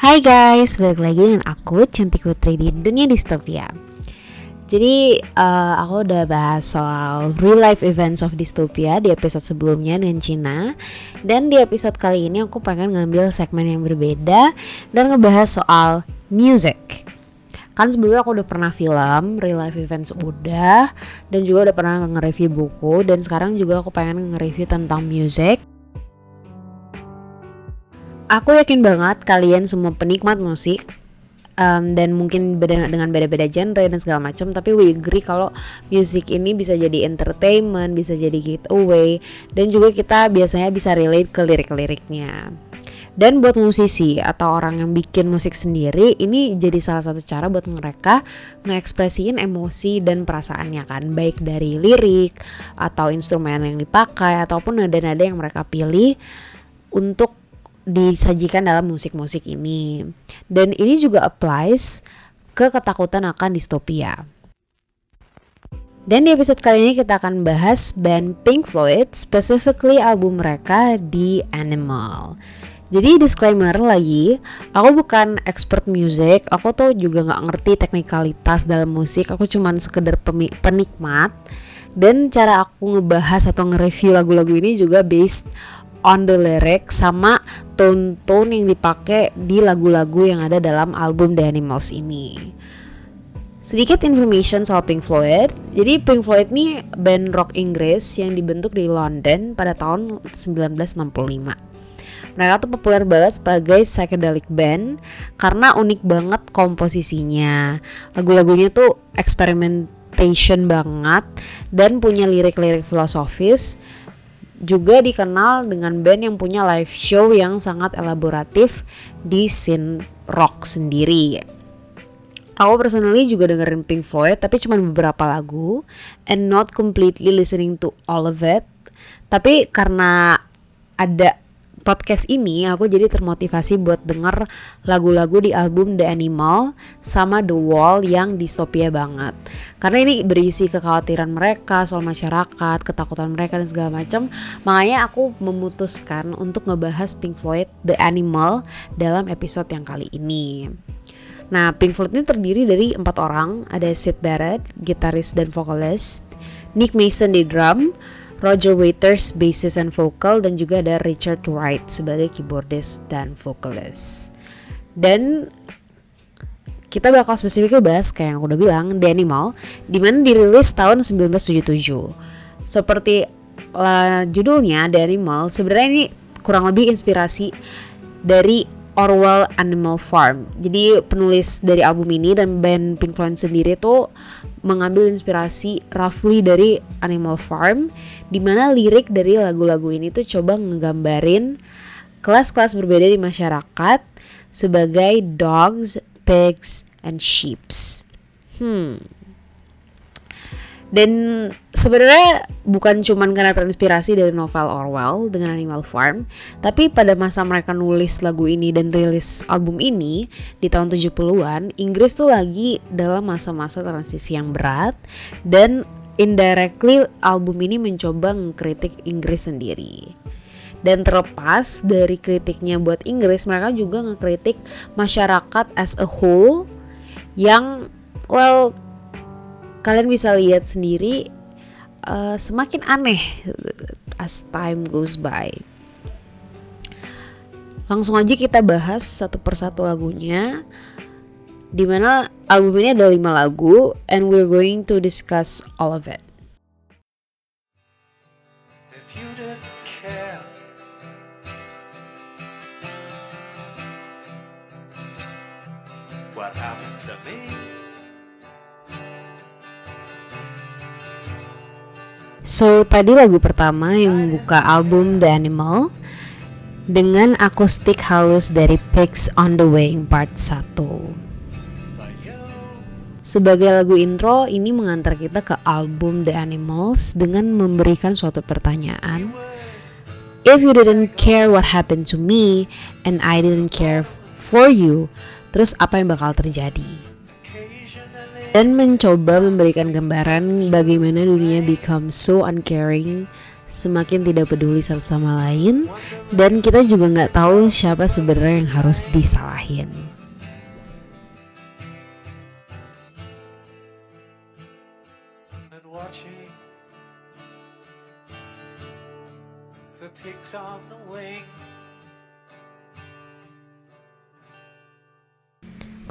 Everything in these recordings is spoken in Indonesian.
Hai guys, balik lagi dengan aku Cantik Putri di Dunia Distopia. Jadi uh, aku udah bahas soal real life events of dystopia di episode sebelumnya dengan Cina. Dan di episode kali ini aku pengen ngambil segmen yang berbeda Dan ngebahas soal music. Kan sebelumnya aku udah pernah film, real life events udah Dan juga udah pernah nge-review buku Dan sekarang juga aku pengen nge-review tentang music aku yakin banget kalian semua penikmat musik um, dan mungkin beda dengan beda-beda genre dan segala macam tapi we agree kalau musik ini bisa jadi entertainment bisa jadi getaway dan juga kita biasanya bisa relate ke lirik-liriknya. Dan buat musisi atau orang yang bikin musik sendiri ini jadi salah satu cara buat mereka ngekspresiin emosi dan perasaannya kan. Baik dari lirik atau instrumen yang dipakai ataupun nada-nada yang mereka pilih untuk disajikan dalam musik-musik ini. Dan ini juga applies ke ketakutan akan distopia. Dan di episode kali ini kita akan bahas band Pink Floyd, specifically album mereka The Animal. Jadi disclaimer lagi, aku bukan expert music, aku tuh juga nggak ngerti teknikalitas dalam musik, aku cuman sekedar penikmat. Dan cara aku ngebahas atau nge-review lagu-lagu ini juga based on the lyric sama tone-tone yang dipakai di lagu-lagu yang ada dalam album The Animals ini. Sedikit information soal Pink Floyd. Jadi Pink Floyd ini band rock Inggris yang dibentuk di London pada tahun 1965. Mereka tuh populer banget sebagai psychedelic band karena unik banget komposisinya. Lagu-lagunya tuh experimentation banget dan punya lirik-lirik filosofis juga dikenal dengan band yang punya live show yang sangat elaboratif di scene rock sendiri. Aku personally juga dengerin Pink Floyd tapi cuma beberapa lagu and not completely listening to all of it. Tapi karena ada podcast ini aku jadi termotivasi buat denger lagu-lagu di album The Animal sama The Wall yang distopia banget. Karena ini berisi kekhawatiran mereka soal masyarakat, ketakutan mereka dan segala macam. Makanya aku memutuskan untuk ngebahas Pink Floyd The Animal dalam episode yang kali ini. Nah, Pink Floyd ini terdiri dari empat orang. Ada Sid Barrett, gitaris dan vokalis, Nick Mason di drum, Roger Waters bassist and vocal dan juga ada Richard Wright sebagai keyboardist dan vokalis. Dan kita bakal spesifiknya bahas kayak yang aku udah bilang The Animal di mana dirilis tahun 1977. Seperti uh, judulnya The Animal sebenarnya ini kurang lebih inspirasi dari Orwell Animal Farm. Jadi penulis dari album ini dan band Pink Floyd sendiri tuh mengambil inspirasi roughly dari Animal Farm di mana lirik dari lagu-lagu ini tuh coba ngegambarin kelas-kelas berbeda di masyarakat sebagai dogs, pigs, and sheeps. Hmm, dan sebenarnya bukan cuma karena terinspirasi dari novel Orwell dengan Animal Farm, tapi pada masa mereka nulis lagu ini dan rilis album ini di tahun 70-an, Inggris tuh lagi dalam masa-masa transisi yang berat dan indirectly album ini mencoba mengkritik Inggris sendiri. Dan terlepas dari kritiknya buat Inggris, mereka juga ngekritik masyarakat as a whole yang well kalian bisa lihat sendiri uh, semakin aneh as time goes by. Langsung aja kita bahas satu persatu lagunya. Di mana album ini ada lima lagu and we're going to discuss all of it. So tadi lagu pertama yang membuka album The Animal dengan akustik halus dari Pigs on the Wing Part 1. Sebagai lagu intro, ini mengantar kita ke album The Animals dengan memberikan suatu pertanyaan. If you didn't care what happened to me and I didn't care for you, terus apa yang bakal terjadi? Dan mencoba memberikan gambaran bagaimana dunia become so uncaring semakin tidak peduli satu sama lain dan kita juga nggak tahu siapa sebenarnya yang harus disalahin.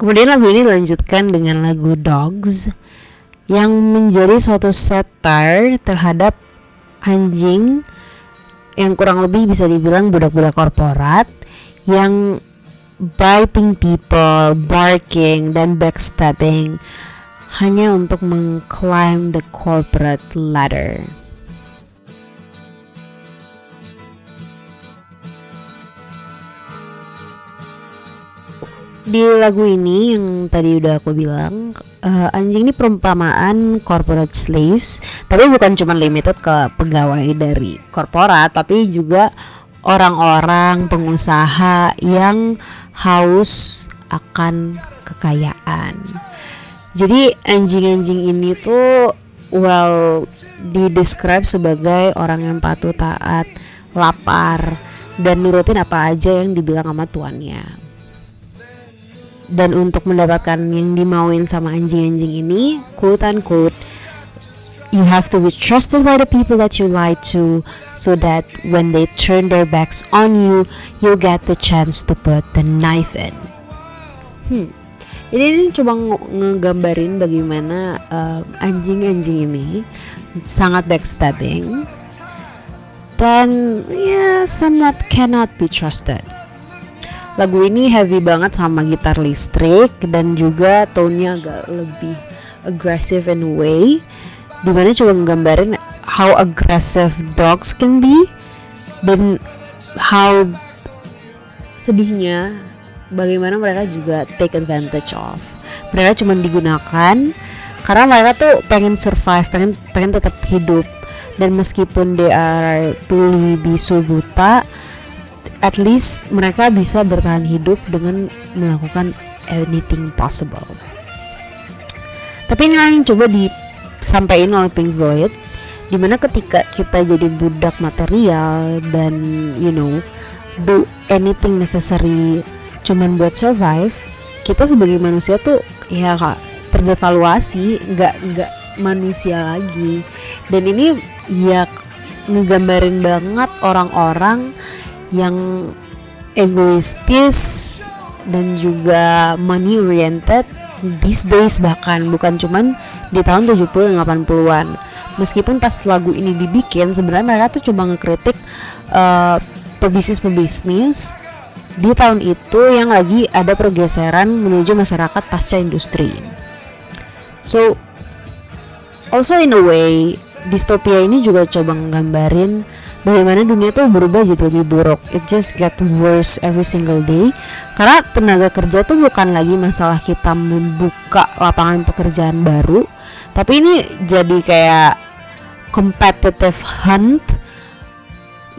Kemudian lagu ini dilanjutkan dengan lagu Dogs yang menjadi suatu satire terhadap anjing yang kurang lebih bisa dibilang budak-budak korporat yang biting people, barking dan backstabbing hanya untuk mengclimb the corporate ladder. Di lagu ini yang tadi udah aku bilang uh, anjing ini perumpamaan corporate slaves. Tapi bukan cuma limited ke pegawai dari korporat tapi juga orang-orang pengusaha yang haus akan kekayaan. Jadi anjing-anjing ini tuh well didescribe sebagai orang yang patuh taat lapar dan nurutin apa aja yang dibilang sama tuannya dan untuk mendapatkan yang dimauin sama anjing-anjing ini quote unquote you have to be trusted by the people that you lie to so that when they turn their backs on you you get the chance to put the knife in. Hmm. Ini, ini coba ngegambarin bagaimana uh, anjing-anjing ini sangat backstabbing dan ya yeah, somewhat cannot be trusted lagu ini heavy banget sama gitar listrik dan juga tone-nya agak lebih aggressive in a way. Di mana coba nggambarin how aggressive dogs can be dan how sedihnya bagaimana mereka juga take advantage of. Mereka cuma digunakan karena mereka tuh pengen survive pengen pengen tetap hidup. Dan meskipun they are tuli bisu buta at least mereka bisa bertahan hidup dengan melakukan anything possible. Tapi ini yang coba disampaikan oleh Pink Floyd di mana ketika kita jadi budak material dan you know do anything necessary cuman buat survive kita sebagai manusia tuh ya kak terdevaluasi nggak nggak manusia lagi dan ini ya ngegambarin banget orang-orang yang egoistis dan juga money oriented these days bahkan bukan cuman di tahun 70 80-an. Meskipun pas lagu ini dibikin sebenarnya mereka tuh coba ngekritik uh, pebisnis-pebisnis di tahun itu yang lagi ada pergeseran menuju masyarakat pasca industri. So also in a way distopia ini juga coba nggambarin bagaimana dunia tuh berubah jadi lebih buruk. It just get worse every single day. Karena tenaga kerja tuh bukan lagi masalah kita membuka lapangan pekerjaan baru tapi ini jadi kayak competitive hunt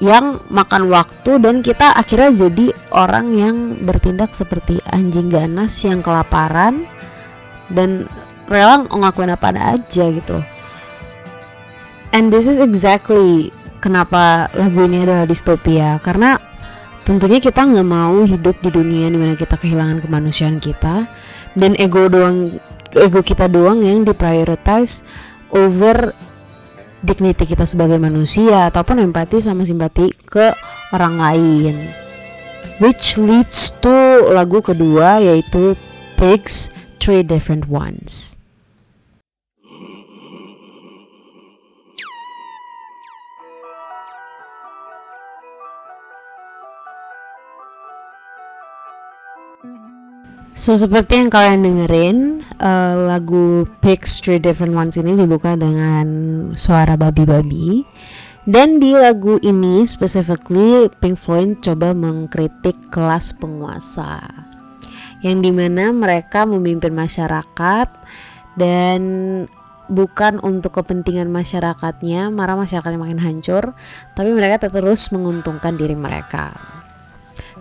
yang makan waktu dan kita akhirnya jadi orang yang bertindak seperti anjing ganas yang kelaparan dan rela ngelakuin apa aja gitu and this is exactly kenapa lagu ini adalah distopia. Karena tentunya kita nggak mau hidup di dunia di mana kita kehilangan kemanusiaan kita. Dan ego doang ego kita doang yang diprioritize over dignity kita sebagai manusia ataupun empati sama simpati ke orang lain. Which leads to lagu kedua yaitu Pigs Three Different Ones So seperti yang kalian dengerin uh, lagu Pigs Three Different Ones ini dibuka dengan suara babi-babi. Dan di lagu ini specifically Pink Floyd coba mengkritik kelas penguasa yang di mana mereka memimpin masyarakat dan bukan untuk kepentingan masyarakatnya marah masyarakatnya makin hancur tapi mereka terus menguntungkan diri mereka.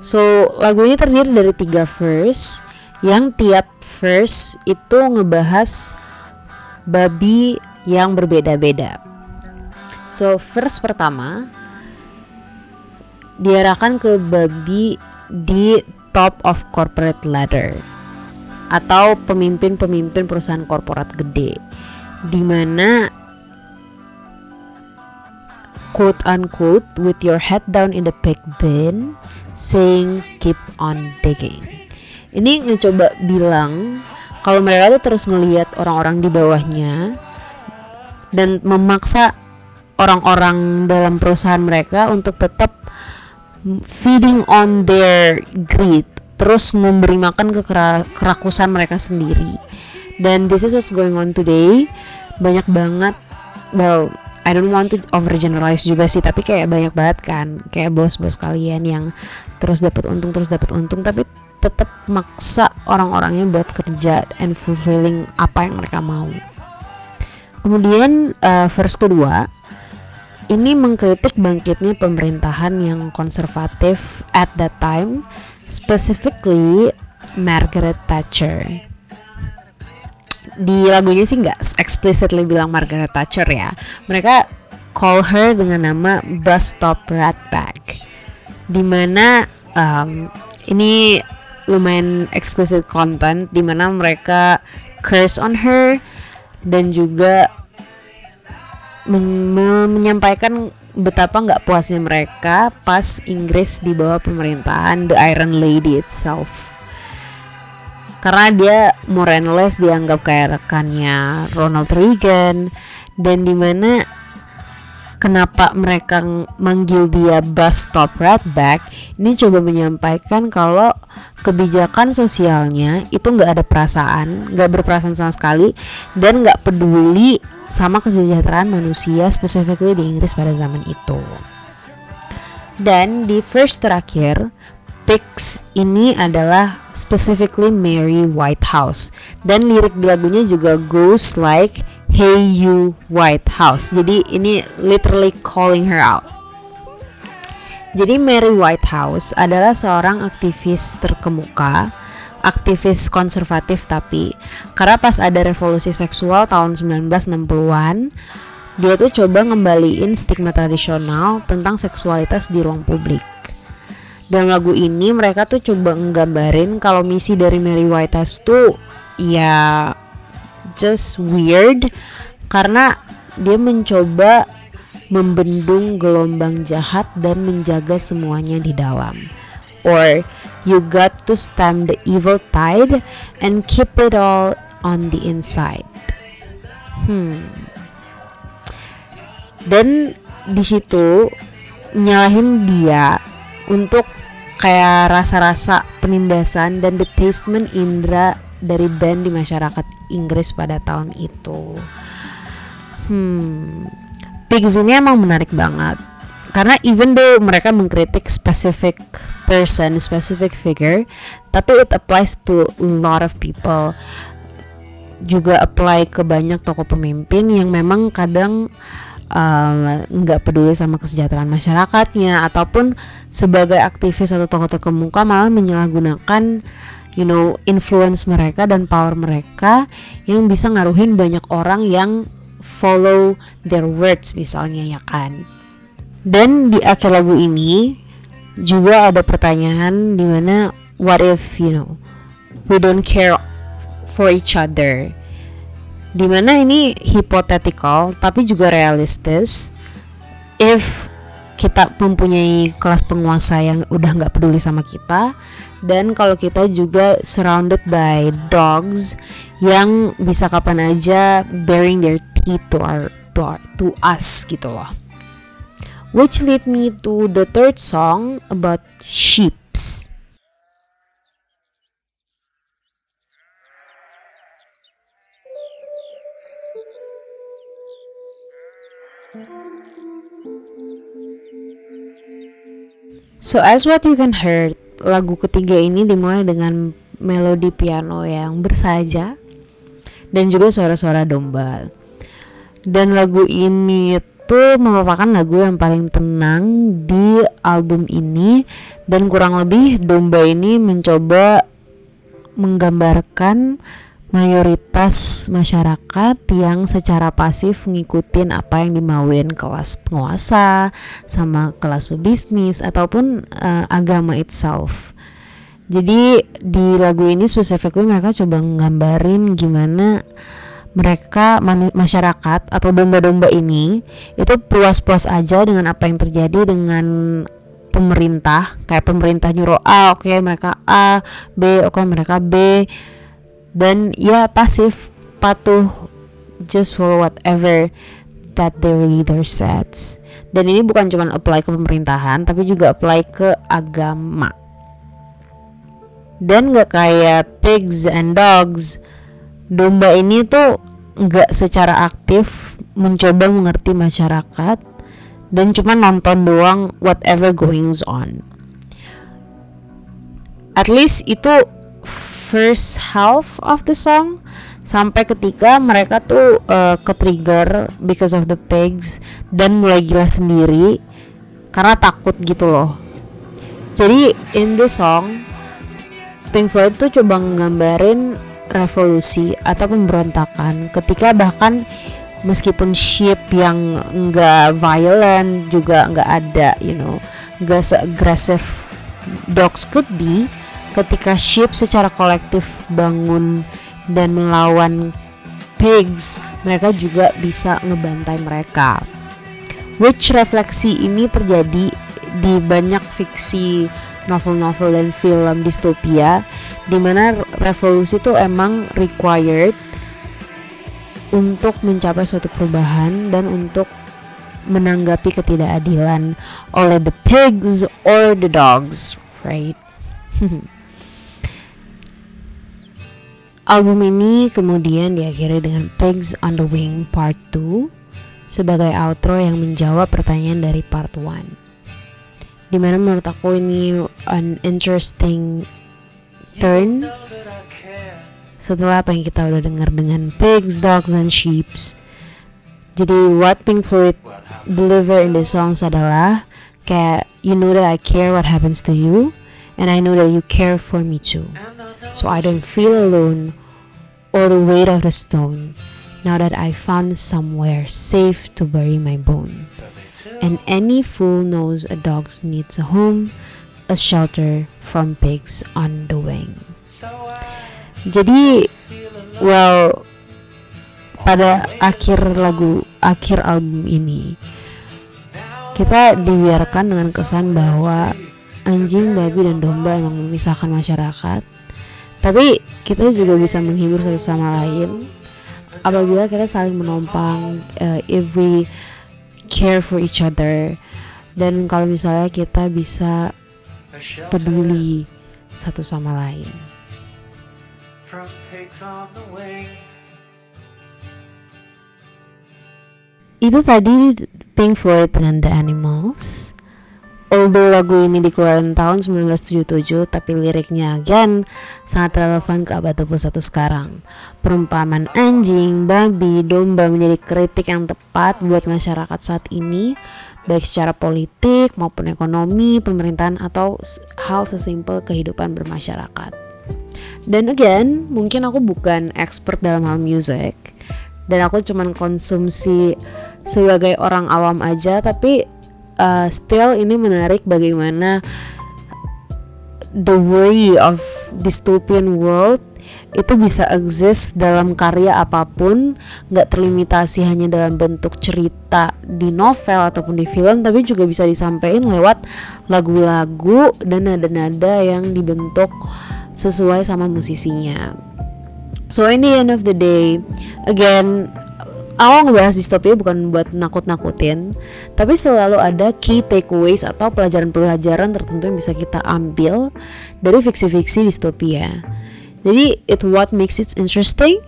So lagu ini terdiri dari tiga verse yang tiap verse itu ngebahas babi yang berbeda-beda. So first pertama diarahkan ke babi di top of corporate ladder atau pemimpin-pemimpin perusahaan korporat gede di mana quote unquote with your head down in the pig bin saying keep on digging. Ini ngecoba bilang kalau mereka tuh terus ngelihat orang-orang di bawahnya dan memaksa orang-orang dalam perusahaan mereka untuk tetap feeding on their greed, terus memberi makan ke kerakusan mereka sendiri. Dan this is what's going on today. Banyak banget well I don't want to overgeneralize juga sih tapi kayak banyak banget kan kayak bos-bos kalian yang terus dapat untung terus dapat untung tapi tetap maksa orang-orangnya buat kerja and fulfilling apa yang mereka mau. Kemudian uh, verse kedua ini mengkritik bangkitnya pemerintahan yang konservatif at that time specifically Margaret Thatcher. Di lagunya sih nggak explicitly bilang Margaret Thatcher ya. Mereka call her dengan nama bus stop rat bag. Di mana um, ini lumayan explicit content di mana mereka curse on her dan juga men menyampaikan betapa nggak puasnya mereka pas Inggris di bawah pemerintahan The Iron Lady itself. Karena dia Morales dianggap kayak rekannya Ronald Reagan dan di mana kenapa mereka manggil dia bus stop ratback ini coba menyampaikan kalau kebijakan sosialnya itu nggak ada perasaan nggak berperasaan sama sekali dan nggak peduli sama kesejahteraan manusia specifically di Inggris pada zaman itu dan di first terakhir Pix ini adalah specifically Mary Whitehouse dan lirik di lagunya juga goes like Hey you Whitehouse. Jadi ini literally calling her out. Jadi Mary Whitehouse adalah seorang aktivis terkemuka, aktivis konservatif tapi karena pas ada revolusi seksual tahun 1960-an, dia tuh coba ngembaliin stigma tradisional tentang seksualitas di ruang publik. Dalam lagu ini mereka tuh coba nggambarin kalau misi dari Mary Whitehouse tuh ya just weird karena dia mencoba membendung gelombang jahat dan menjaga semuanya di dalam. Or you got to stem the evil tide and keep it all on the inside. Hmm. Dan di situ nyalahin dia untuk kayak rasa-rasa penindasan dan detachment indra dari band di masyarakat Inggris pada tahun itu. Hmm, Pigs ini emang menarik banget karena even though mereka mengkritik specific person, specific figure, tapi it applies to a lot of people. Juga apply ke banyak tokoh pemimpin yang memang kadang nggak um, peduli sama kesejahteraan masyarakatnya ataupun sebagai aktivis atau tokoh terkemuka malah menyalahgunakan you know influence mereka dan power mereka yang bisa ngaruhin banyak orang yang follow their words misalnya ya kan? Dan di akhir lagu ini juga ada pertanyaan di mana what if you know we don't care for each other? Di mana ini hypothetical tapi juga realistis. If kita mempunyai kelas penguasa yang udah nggak peduli sama kita dan kalau kita juga surrounded by dogs yang bisa kapan aja bearing their teeth to our to, to us gitu loh which lead me to the third song about sheeps So as what you can hear, lagu ketiga ini dimulai dengan melodi piano yang bersaja dan juga suara-suara domba. Dan lagu ini itu merupakan lagu yang paling tenang di album ini dan kurang lebih domba ini mencoba menggambarkan mayoritas masyarakat yang secara pasif ngikutin apa yang dimauin kelas penguasa sama kelas pebisnis ataupun uh, agama itself. Jadi di lagu ini specifically mereka coba nggambarin gimana mereka masyarakat atau domba-domba ini itu puas-puas aja dengan apa yang terjadi dengan pemerintah. Kayak pemerintah nyuruh A oke okay, mereka A B oke okay, mereka B. Dan ya pasif patuh just for whatever that the leader says. Dan ini bukan cuma apply ke pemerintahan tapi juga apply ke agama. Dan gak kayak pigs and dogs domba ini tuh nggak secara aktif mencoba mengerti masyarakat dan cuma nonton doang whatever goings on. At least itu first half of the song sampai ketika mereka tuh uh, ke trigger because of the pigs dan mulai gila sendiri karena takut gitu loh. Jadi in the song Pink Floyd tuh coba nggambarin revolusi atau pemberontakan ketika bahkan meskipun ship yang enggak violent juga enggak ada you know enggak seagresif dogs could be ketika ship secara kolektif bangun dan melawan pigs mereka juga bisa ngebantai mereka. Which refleksi ini terjadi di banyak fiksi novel-novel dan film distopia di mana revolusi itu emang required untuk mencapai suatu perubahan dan untuk menanggapi ketidakadilan oleh the pigs or the dogs, right? Album ini kemudian diakhiri dengan Pigs on the Wing Part 2 sebagai outro yang menjawab pertanyaan dari Part 1 di mana menurut aku ini an interesting turn setelah apa yang kita udah dengar dengan pigs, dogs, and sheeps. Jadi what Pink Floyd deliver in the songs adalah kayak you know that I care what happens to you and I know that you care for me too. So I don't feel alone or the weight of the stone now that I found somewhere safe to bury my bone. And any fool knows a dog needs a home, a shelter from pigs on the wing. Jadi, well, pada akhir lagu, akhir album ini, kita dibiarkan dengan kesan bahwa anjing, babi, dan domba emang memisahkan masyarakat. Tapi kita juga bisa menghibur satu sama lain apabila kita saling menompang. Uh, if we care for each other dan kalau misalnya kita bisa peduli satu sama lain. Itu tadi Pink Floyd dengan The Animals. Although lagu ini dikeluarkan tahun 1977 tapi liriknya again sangat relevan ke abad 21 sekarang. Perumpamaan anjing, babi, domba menjadi kritik yang tepat buat masyarakat saat ini baik secara politik maupun ekonomi, pemerintahan atau hal sesimpel kehidupan bermasyarakat. Dan again, mungkin aku bukan expert dalam hal musik dan aku cuman konsumsi sebagai orang awam aja tapi uh, still ini menarik bagaimana the worry of dystopian world itu bisa exist dalam karya apa pun nggak terlimitasi hanya dalam bentuk cerita di novel ataupun di film tapi juga bisa disampaikan lewat lagu-lagu dan nada-nada yang dibentuk sesuai sama musisinya. So in the end of the day. Again awal ngebahas distopia bukan buat nakut-nakutin, tapi selalu ada key takeaways atau pelajaran-pelajaran tertentu yang bisa kita ambil dari fiksi-fiksi distopia. Jadi it what makes it interesting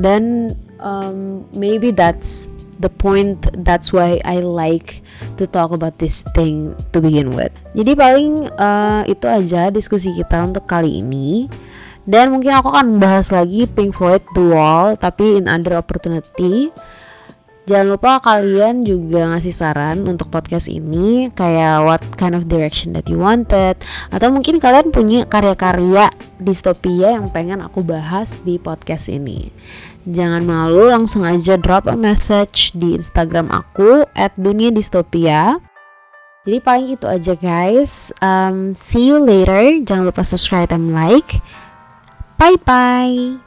dan um, maybe that's the point that's why I like to talk about this thing to begin with. Jadi paling uh, itu aja diskusi kita untuk kali ini. Dan mungkin aku akan bahas lagi Pink Floyd The Wall tapi in other opportunity. Jangan lupa kalian juga ngasih saran untuk podcast ini kayak what kind of direction that you wanted atau mungkin kalian punya karya-karya distopia yang pengen aku bahas di podcast ini. Jangan malu langsung aja drop a message di Instagram aku @dunia_distopia. Jadi paling itu aja guys. Um, see you later. Jangan lupa subscribe and like. 拜拜。